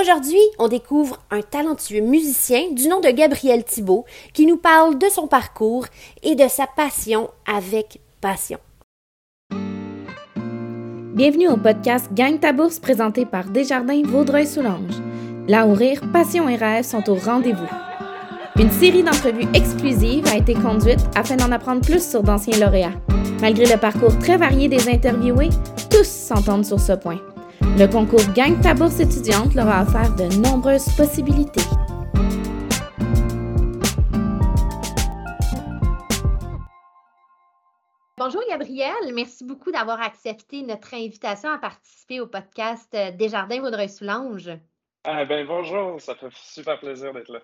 Aujourd'hui, on découvre un talentueux musicien du nom de Gabriel Thibault qui nous parle de son parcours et de sa passion avec passion. Bienvenue au podcast Gagne ta bourse présenté par Desjardins Vaudreuil-Soulanges. Là où rire, passion et rêve sont au rendez-vous. Une série d'entrevues exclusives a été conduite afin d'en apprendre plus sur d'anciens lauréats. Malgré le parcours très varié des interviewés, tous s'entendent sur ce point. Le concours Gagne ta bourse étudiante leur a offert de nombreuses possibilités. Bonjour Gabriel, merci beaucoup d'avoir accepté notre invitation à participer au podcast Desjardins Vaudreuil-Soulanges. Ah ben bonjour, ça fait super plaisir d'être là.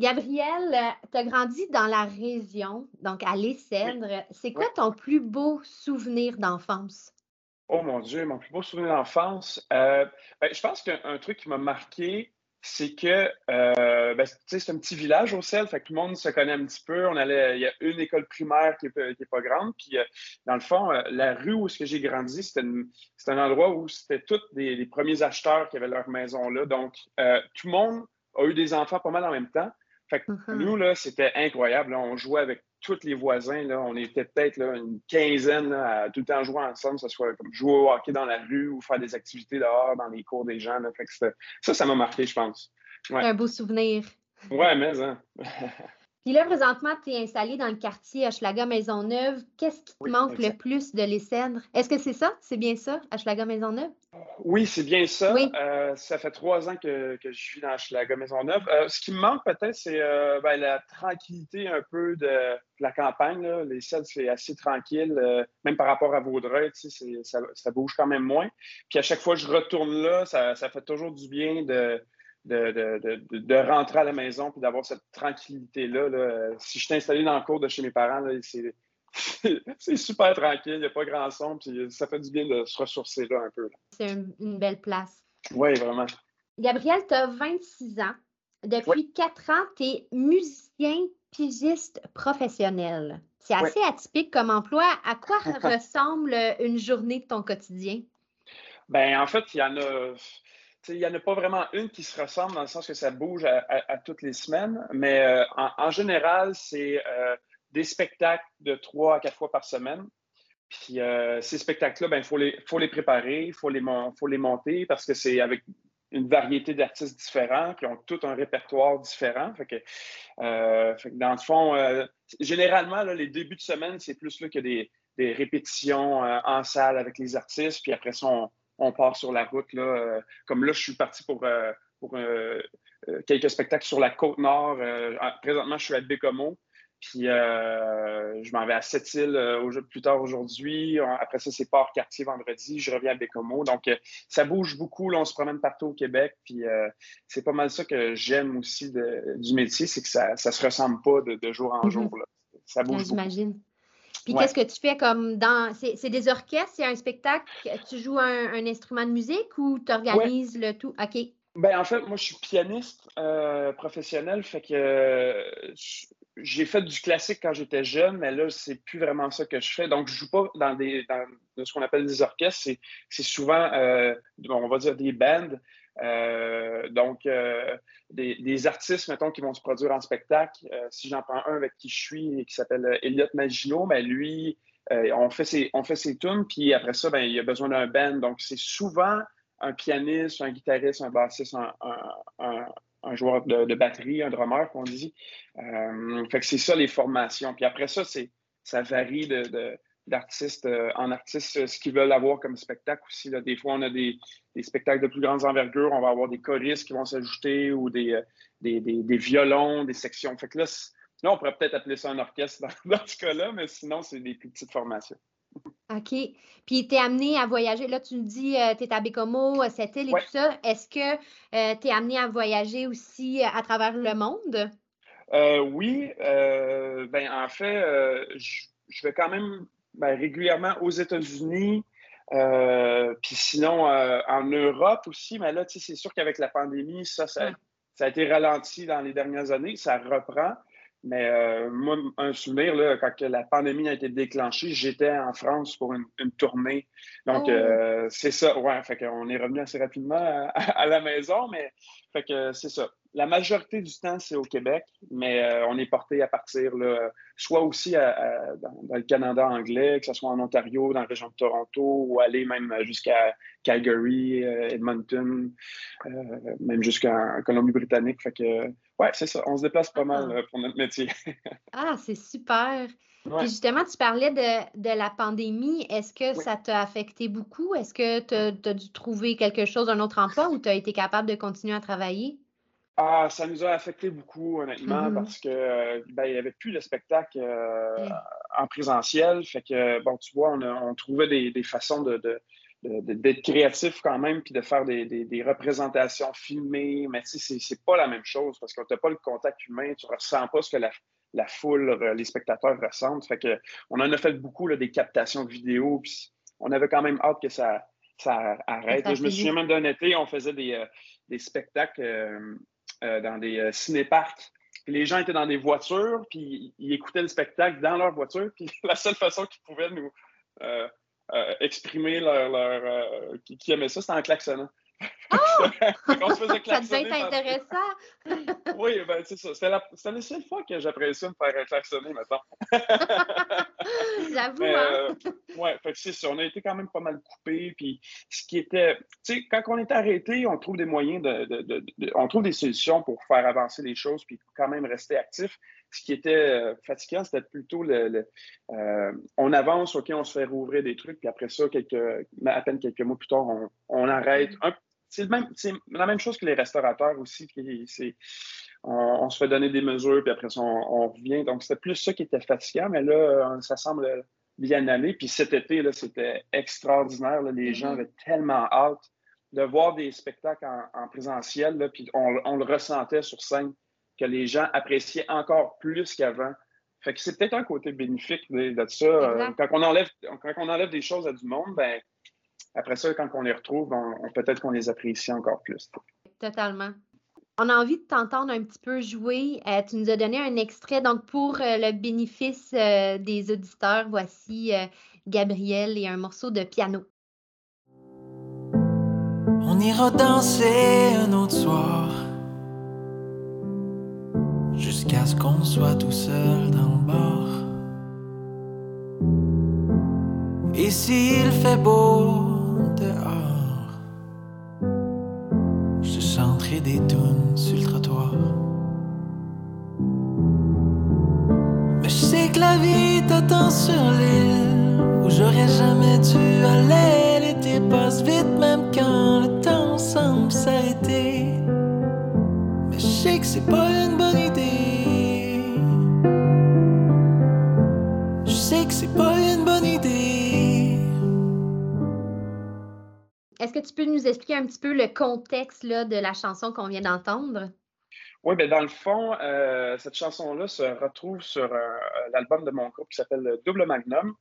Gabriel, tu as grandi dans la région, donc à Les Cèdres. C'est quoi ton plus beau souvenir d'enfance? Oh mon Dieu, mon plus beau souvenir d'enfance. Euh, ben, je pense qu'un truc qui m'a marqué, c'est que euh, ben, c'est un petit village au sel, fait que tout le monde se connaît un petit peu. On allait, il y a une école primaire qui n'est pas grande. Puis, euh, dans le fond, la rue où j'ai grandi, c'était un endroit où c'était tous les, premiers acheteurs qui avaient leur maison là. Donc, tout le monde a eu des enfants pas mal en même temps. Fait que mm-hmm. nous, là, c'était incroyable. On jouait avec tous les voisins, là, on était peut-être une quinzaine à tout le temps jouer ensemble, que ce soit comme jouer au hockey dans la rue ou faire des activités dehors dans les cours des gens. ça, ça m'a marqué, je pense. Un beau souvenir. Ouais, mais hein. Puis là, présentement, tu es installé dans le quartier Hochelaga Maisonneuve. Qu'est-ce qui te manque le plus de Les Cèdres? Est-ce que c'est ça? C'est bien ça, Hochelaga Maisonneuve? Oui, c'est bien ça. Euh, ça fait trois ans que, je vis dans Hochelaga Maisonneuve. Euh, ce qui me manque peut-être, c'est euh, ben, la tranquillité un peu de, la campagne. Les Cèdres, c'est assez tranquille, même par rapport à Vaudreuil, ça, ça, bouge quand même moins. Puis à chaque fois que je retourne là, ça fait toujours du bien de de, rentrer à la maison et d'avoir cette tranquillité-là. Si je suis installé dans le cours de chez mes parents, c'est super tranquille, il n'y a pas grand son, puis ça fait du bien de se ressourcer là un peu. C'est une, belle place. Oui, vraiment. Gabriel, tu as 26 ans. Depuis 4 ans, tu es musicien pigiste professionnel. C'est assez atypique comme emploi. À quoi ressemble une journée de ton quotidien? Ben, en fait, il y en a il n'y en a pas vraiment une qui se ressemble dans le sens que ça bouge à, toutes les semaines, mais euh, en, général, c'est euh, des spectacles de trois à quatre fois par semaine. Puis euh, ces spectacles-là, il ben, faut, les, faut les préparer, il faut les, faut les monter parce que c'est avec une variété d'artistes différents qui ont tout un répertoire différent. Fait que, dans le fond, généralement, les débuts de semaine, c'est plus que des, répétitions en salle avec les artistes. Puis après ça, on part sur la route. Là, euh, comme là, je suis parti pour, euh, pour euh, quelques spectacles sur la côte nord. présentement, je suis à Bécomo. Puis je m'en vais à Sept-Îles plus tard aujourd'hui. Après ça, c'est Port-Cartier vendredi. Je reviens à Bécomo. Donc, ça bouge beaucoup. Là, on se promène partout au Québec. Puis c'est pas mal ça que j'aime aussi du métier, c'est que ça ne se ressemble pas de, jour en mm-hmm. jour. Ça bouge J'imagine. Puis qu'est-ce que tu fais comme dans. C'est des orchestres, c'est un spectacle, tu joues un, instrument de musique ou tu organises le tout? OK. Ben, en fait, moi, je suis pianiste euh, professionnel, fait que euh, j'ai fait du classique quand j'étais jeune, mais là, c'est plus vraiment ça que je fais. Donc, je joue pas dans, des, dans ce qu'on appelle des orchestres, c'est souvent, euh, on va dire, des bands. Euh, donc, euh, des, artistes, mettons, qui vont se produire en spectacle. Euh, si j'en prends un avec qui je suis, qui s'appelle Elliot Maginot, ben lui, on, fait ses, ses tunes, puis après ça, ben, il a besoin d'un band. Donc, c'est souvent un pianiste, un guitariste, un bassiste, un, joueur de, batterie, un drummer, qu'on dit. fait que c'est ça les formations. Puis après ça, c'est ça varie de d'artistes euh, en artistes, euh, ce qu'ils veulent avoir comme spectacle aussi. Là. Des fois, on a des, spectacles de plus grande envergure, on va avoir des choristes qui vont s'ajouter ou des, euh, des, violons, des sections. Fait que là, là on pourrait peut-être appeler ça un orchestre dans, ce cas-là, mais sinon, c'est des plus petites formations. OK. Puis, tu es amené à voyager. Là, tu me dis, tu es à Bécomo, à cette île et tout ça. Est-ce que tu es amené à voyager aussi à travers le monde? oui. ben, en fait, je vais quand même ben, régulièrement aux États-Unis, euh, puis sinon euh, en Europe aussi. Mais là, c'est sûr qu'avec la pandémie, ça, ça, a été ralenti dans les dernières années. Ça reprend. Mais euh, moi, un souvenir, là, quand la pandémie a été déclenchée, j'étais en France pour une, tournée. Donc, oh. c'est ça. Ouais, fait qu'on est revenu assez rapidement à, la maison, mais fait que c'est ça. La majorité du temps, c'est au Québec, mais euh, on est porté à partir, là, soit aussi dans, le Canada anglais, que ce soit en Ontario, dans la région de Toronto, ou aller même jusqu'à Calgary, Edmonton, même jusqu'à Colombie-Britannique. Fait que oui, c'est ça. On se déplace pas mal ah. euh, pour notre métier. ah, c'est super. Puis justement, tu parlais de, la pandémie. Est-ce que ça t'a affecté beaucoup? Est-ce que tu as, dû trouver quelque chose, un autre emploi ou tu as été capable de continuer à travailler? Ah, ça nous a affecté beaucoup, honnêtement, mm-hmm. parce que ben, il n'y avait plus de spectacle euh, en présentiel. Fait que, bon, tu vois, on, trouvait des, façons de d'être créatif quand même, puis de faire des, représentations filmées. Mais tu sais, c'est pas la même chose parce qu'on n'a pas le contact humain, tu ne ressens pas ce que la, foule, les spectateurs ressentent. Fait que, on en a fait beaucoup, là, des captations de vidéos, puis on avait quand même hâte que ça, ça arrête. je me souviens même d'un été, on faisait des, euh, spectacles euh, euh, dans des cinéparcs. les gens étaient dans des voitures, puis ils écoutaient le spectacle dans leur voiture, puis la seule façon qu'ils pouvaient nous euh, exprimer leur, leur euh, qui, aimaient ça, c'était en klaxonnant. On se faisait ça devait être intéressant. oui, ben, c'est ça. C'était la, la, seule fois que j'appréciais me faire klaxonner maintenant. J'avoue. Hein? Euh, ouais, fait que c'est ça. On a été quand même pas mal coupés. Puis ce qui était. Tu sais, quand on est arrêté, on trouve des moyens de, de, de, On trouve des solutions pour faire avancer les choses puis quand même rester actif ce qui était euh, fatigant, c'était plutôt le, euh, on avance, OK, on se fait rouvrir des trucs, puis après ça, quelques, à peine quelques mois plus tard, on, arrête. Mm. C'est la même chose que les restaurateurs aussi. On, on, se fait donner des mesures, puis après ça, on, revient. Donc, c'était plus ça qui était fatigant, mais là, euh, ça semble bien aller. Puis cet été, c'était extraordinaire. Les gens mm-hmm. avaient tellement hâte de voir des spectacles en, présentiel, puis on, le ressentait sur scène que les gens appréciaient encore plus qu'avant. Fait que c'est peut-être un côté bénéfique de, ça. Euh, quand, on enlève, quand on enlève des choses à du monde, ben, après ça, quand on les retrouve, on, peut-être qu'on les apprécie encore plus. Totalement. On a envie de t'entendre un petit peu jouer. Euh, tu nous as donné un extrait. Donc, pour euh, le bénéfice des auditeurs, voici Gabriel et un morceau de piano. On ira danser un autre soir jusqu'à ce qu'on soit tout seul dans le bar. Et s'il fait beau dehors, je chanterai des tunes sur le trottoir. Mais je sais que la vie t'attend sur l'île où j'aurais jamais dû aller. L'été passe vite même quand le temps semble s'arrêter. Mais je sais que c'est pas une bonne idée. Est-ce que tu peux nous expliquer un petit peu le contexte là, de la chanson qu'on vient d'entendre? Oui, bien dans le fond, euh, cette chanson-là se retrouve sur euh, l'album de mon groupe qui s'appelle Double Magnum.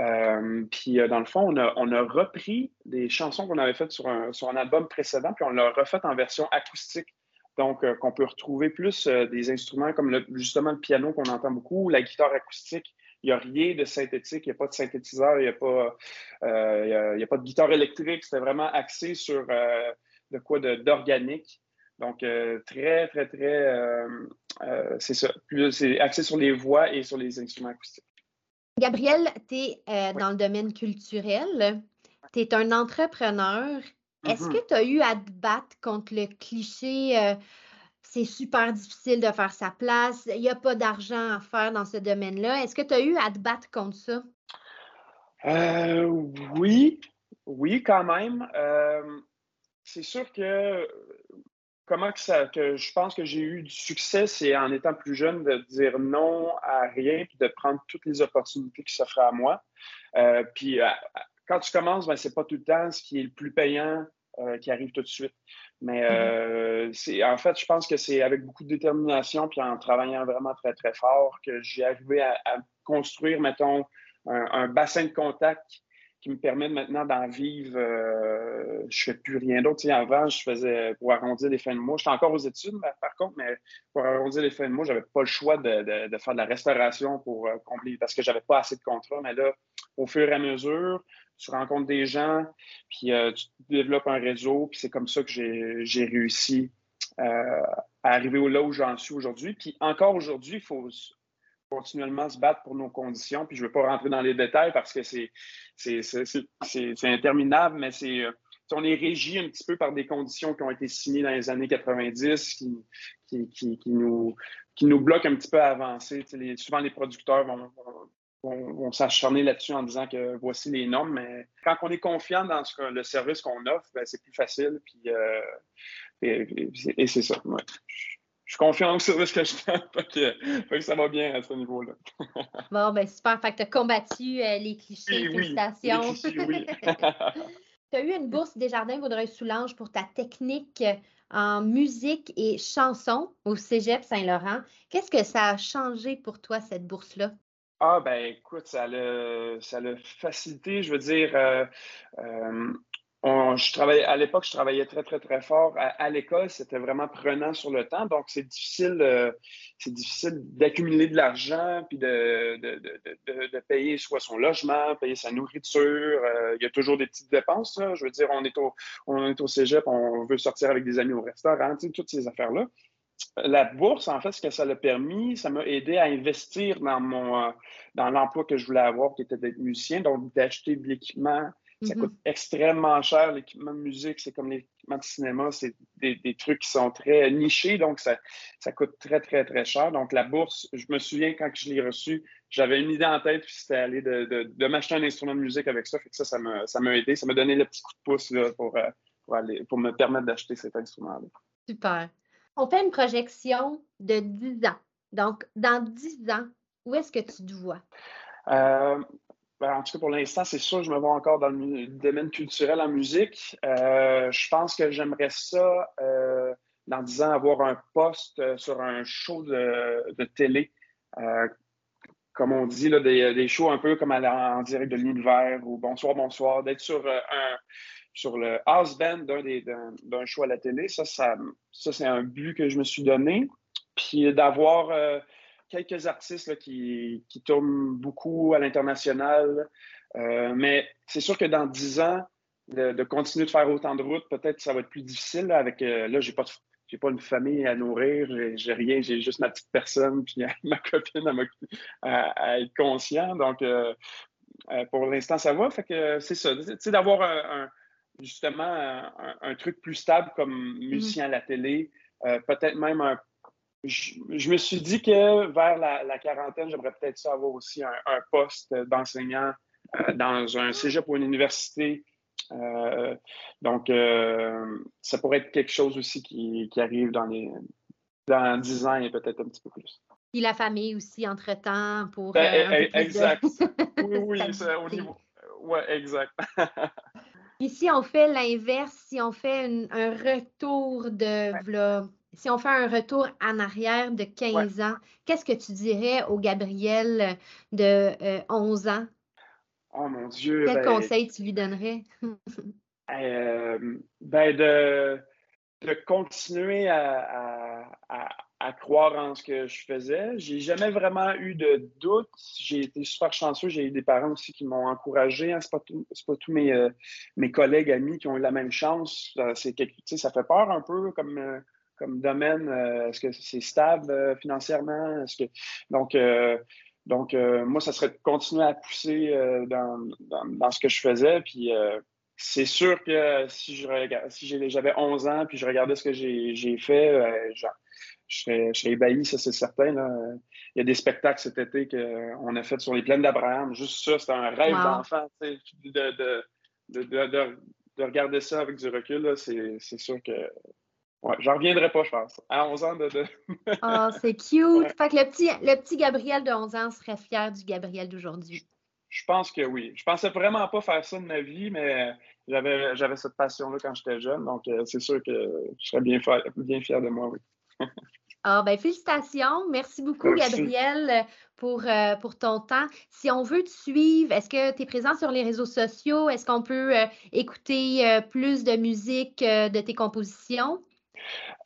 Euh, puis dans le fond, on a, on a repris des chansons qu'on avait faites sur un, sur un album précédent, puis on l'a refait en version acoustique. Donc, qu'on peut retrouver plus des instruments comme justement le piano qu'on entend beaucoup, la guitare acoustique, il n'y a rien de synthétique, il n'y a pas de synthétiseur, il n'y a, pas, euh, a, pas de guitare électrique. C'était vraiment axé sur euh, de quoi d'organique. Donc, euh, très, très, très, c'est ça. C'est axé sur les voix et sur les instruments acoustiques. Gabriel, tu es dans le domaine culturel. Tu es un entrepreneur. Est-ce mm-hmm. que tu as eu à te battre contre le cliché c'est super difficile de faire sa place, il n'y a pas d'argent à faire dans ce domaine-là. Est-ce que tu as eu à te battre contre ça? Euh, oui, oui, quand même. Euh, c'est sûr que comment que je pense que j'ai eu du succès, c'est en étant plus jeune de dire non à rien et de prendre toutes les opportunités qui s'offrent à moi. Euh, puis quand tu commences, ben, c'est pas tout le temps ce qui est le plus payant qui arrive tout de suite. Mais mm-hmm. euh, c'est, en fait, je pense que c'est avec beaucoup de détermination puis en travaillant vraiment très, très fort que j'ai arrivé à, construire, mettons, un, bassin de contact qui me permettent maintenant d'en vivre. Euh, je fais plus rien d'autre. avant, je faisais pour arrondir les fins de mois. J'étais encore aux études, par contre, mais pour arrondir les fins de mois, j'avais pas le choix de, de, faire de la restauration pour euh, combler parce que j'avais pas assez de contrats. Mais là, au fur et à mesure, tu rencontres des gens, puis euh, tu développes un réseau, puis c'est comme ça que j'ai réussi euh, à arriver là où j'en suis aujourd'hui. Puis encore aujourd'hui, il faut continuellement se battre pour nos conditions. Puis je ne veux pas rentrer dans les détails parce que c'est interminable, mais c'est euh, on est régi un petit peu par des conditions qui ont été signées dans les années 90 qui, qui, qui, nous, qui nous bloquent un petit peu à avancer. souvent, les producteurs vont, vont, s'acharner là-dessus en disant que voici les normes, mais quand on est confiant dans ce le service qu'on offre, ben, c'est plus facile. Puis, euh, et, c'est ça. Je suis confiant au service que je fais, que, ça va bien à ce niveau-là. bon, ben super. Fait que tu as combattu euh, les clichés. Félicitations. Oui, tu as eu une bourse Desjardins Vaudreuil-Soulanges pour ta technique en musique et chanson au Cégep Saint-Laurent. Qu'est-ce que ça a changé pour toi, cette bourse-là? Ah, ben écoute, ça l'a ça facilité. Je veux dire, euh, euh, je travaillais, à l'époque, je travaillais très, très, très fort. À, l'école, c'était vraiment prenant sur le temps. Donc, c'est difficile, euh, c'est difficile d'accumuler de l'argent puis de, de, payer soit son logement, payer sa nourriture. il y a toujours des petites dépenses. Je veux dire, on est, au, on est au cégep, on veut sortir avec des amis au restaurant, toutes ces affaires-là la bourse, en fait, ce que ça l'a permis, ça m'a aidé à investir dans mon euh, dans l'emploi que je voulais avoir, qui était d'être musicien, donc d'acheter de l'équipement. Ça mm-hmm. coûte extrêmement cher, l'équipement de musique, c'est comme l'équipement de cinéma, c'est des, trucs qui sont très nichés, donc ça, ça coûte très, très, très cher. Donc la bourse, je me souviens quand je l'ai reçue, j'avais une idée en tête, puis c'était aller de, m'acheter un instrument de musique avec ça, fait que ça, ça m'a, ça aidé, ça m'a donné le petit coup de pouce pour, euh, pour, aller, pour me permettre d'acheter cet instrument-là. Super. On fait une projection de 10 ans. Donc, dans 10 ans, où est-ce que tu te vois? Euh, ben, en tout cas, pour l'instant, c'est sûr, je me vois encore dans le domaine culturel en musique. Euh, je pense que j'aimerais ça, euh, dans 10 ans, avoir un poste sur un show de, télé. comme on dit, des, shows un peu comme en direct de l'univers ou Bonsoir, bonsoir, d'être sur un, sur le house band d'un show à la télé. Ça, ça, c'est un but que je me suis donné. Puis d'avoir euh, quelques artistes qui, tournent beaucoup à l'international. Euh, mais c'est sûr que dans dix ans, de, continuer de faire autant de routes, peut-être ça va être plus difficile. avec, euh, là, j'ai pas j'ai pas une famille à nourrir, j'ai rien, j'ai juste ma petite personne, puis ma copine à, être conscient. Donc, pour l'instant, ça va. Fait que c'est ça. Tu sais, d'avoir un, justement un, truc plus stable comme musicien à la télé, euh, peut-être même un. Je, me suis dit que vers la, quarantaine, j'aimerais peut-être ça avoir aussi un, poste d'enseignant euh, dans un cégep ou une université. Euh, donc, ça pourrait être quelque chose aussi qui, arrive dans les dans 10 ans et peut-être un petit peu plus. Puis la famille aussi, entre-temps, pour. Ben, e, e, exact. oui, oui, au niveau. Oui, exact. Puis si on fait l'inverse, si on fait un retour de si on fait un retour en arrière de 15 ans, qu'est-ce que tu dirais au Gabriel de 11 euh, ans? Oh mon Dieu! Quel ben conseil tu lui donnerais? Euh, ben de, de continuer à, à croire en ce que je faisais. J'ai jamais vraiment eu de doute. J'ai été super chanceux. J'ai eu des parents aussi qui m'ont encouragé. Hein. Ce n'est pas, tous mes, euh, mes collègues, amis qui ont eu la même chance. Euh, c'est ça fait peur un peu comme, euh, comme domaine. Est-ce que c'est stable financièrement? que... Donc, donc moi, ça serait de continuer à pousser dans, dans, ce que je faisais. Puis c'est sûr que si si j'avais 11 ans puis je regardais ce que j'ai fait, genre, je serais, ébahi, ça c'est certain. Il y a des spectacles cet été qu'on a fait sur les plaines d'Abraham. Juste ça, c'était un rêve d'enfant. De, de, regarder ça avec du recul, c'est sûr que Ouais, j'en reviendrai pas, je pense. À 11 ans de. oh, c'est cute. Fait que le petit, le petit Gabriel de 11 ans serait fier du Gabriel d'aujourd'hui. Je pense que oui. Je pensais vraiment pas faire ça de ma vie, mais j'avais, j'avais cette passion-là quand j'étais jeune. Donc, euh, c'est sûr que je serais bien, bien fier de moi, oui. Ah, ben, félicitations. Merci beaucoup, Gabriel, pour, euh, pour ton temps. Si on veut te suivre, est-ce que tu es présent sur les réseaux sociaux? Est-ce qu'on peut euh, écouter euh, plus de musique de tes compositions?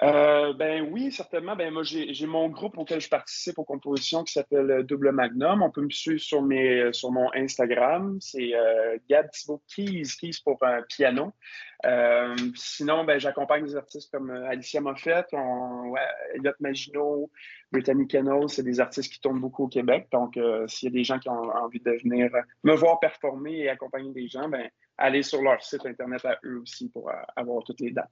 Euh, ben oui, certainement. Ben moi, j'ai mon groupe auquel je participe aux compositions qui s'appelle euh, Double Magnum. On peut me suivre euh, sur mon Instagram. C'est euh, Gab Thibault Keys, Keys pour un piano. sinon, ben, j'accompagne des artistes comme Alicia Moffett, on, ouais, Elliot Maginot. C'est des artistes qui tournent beaucoup au Québec. Donc, s'il y a des gens qui ont envie de venir me voir performer et accompagner des gens, ben, allez sur leur site Internet à eux aussi pour avoir toutes les dates.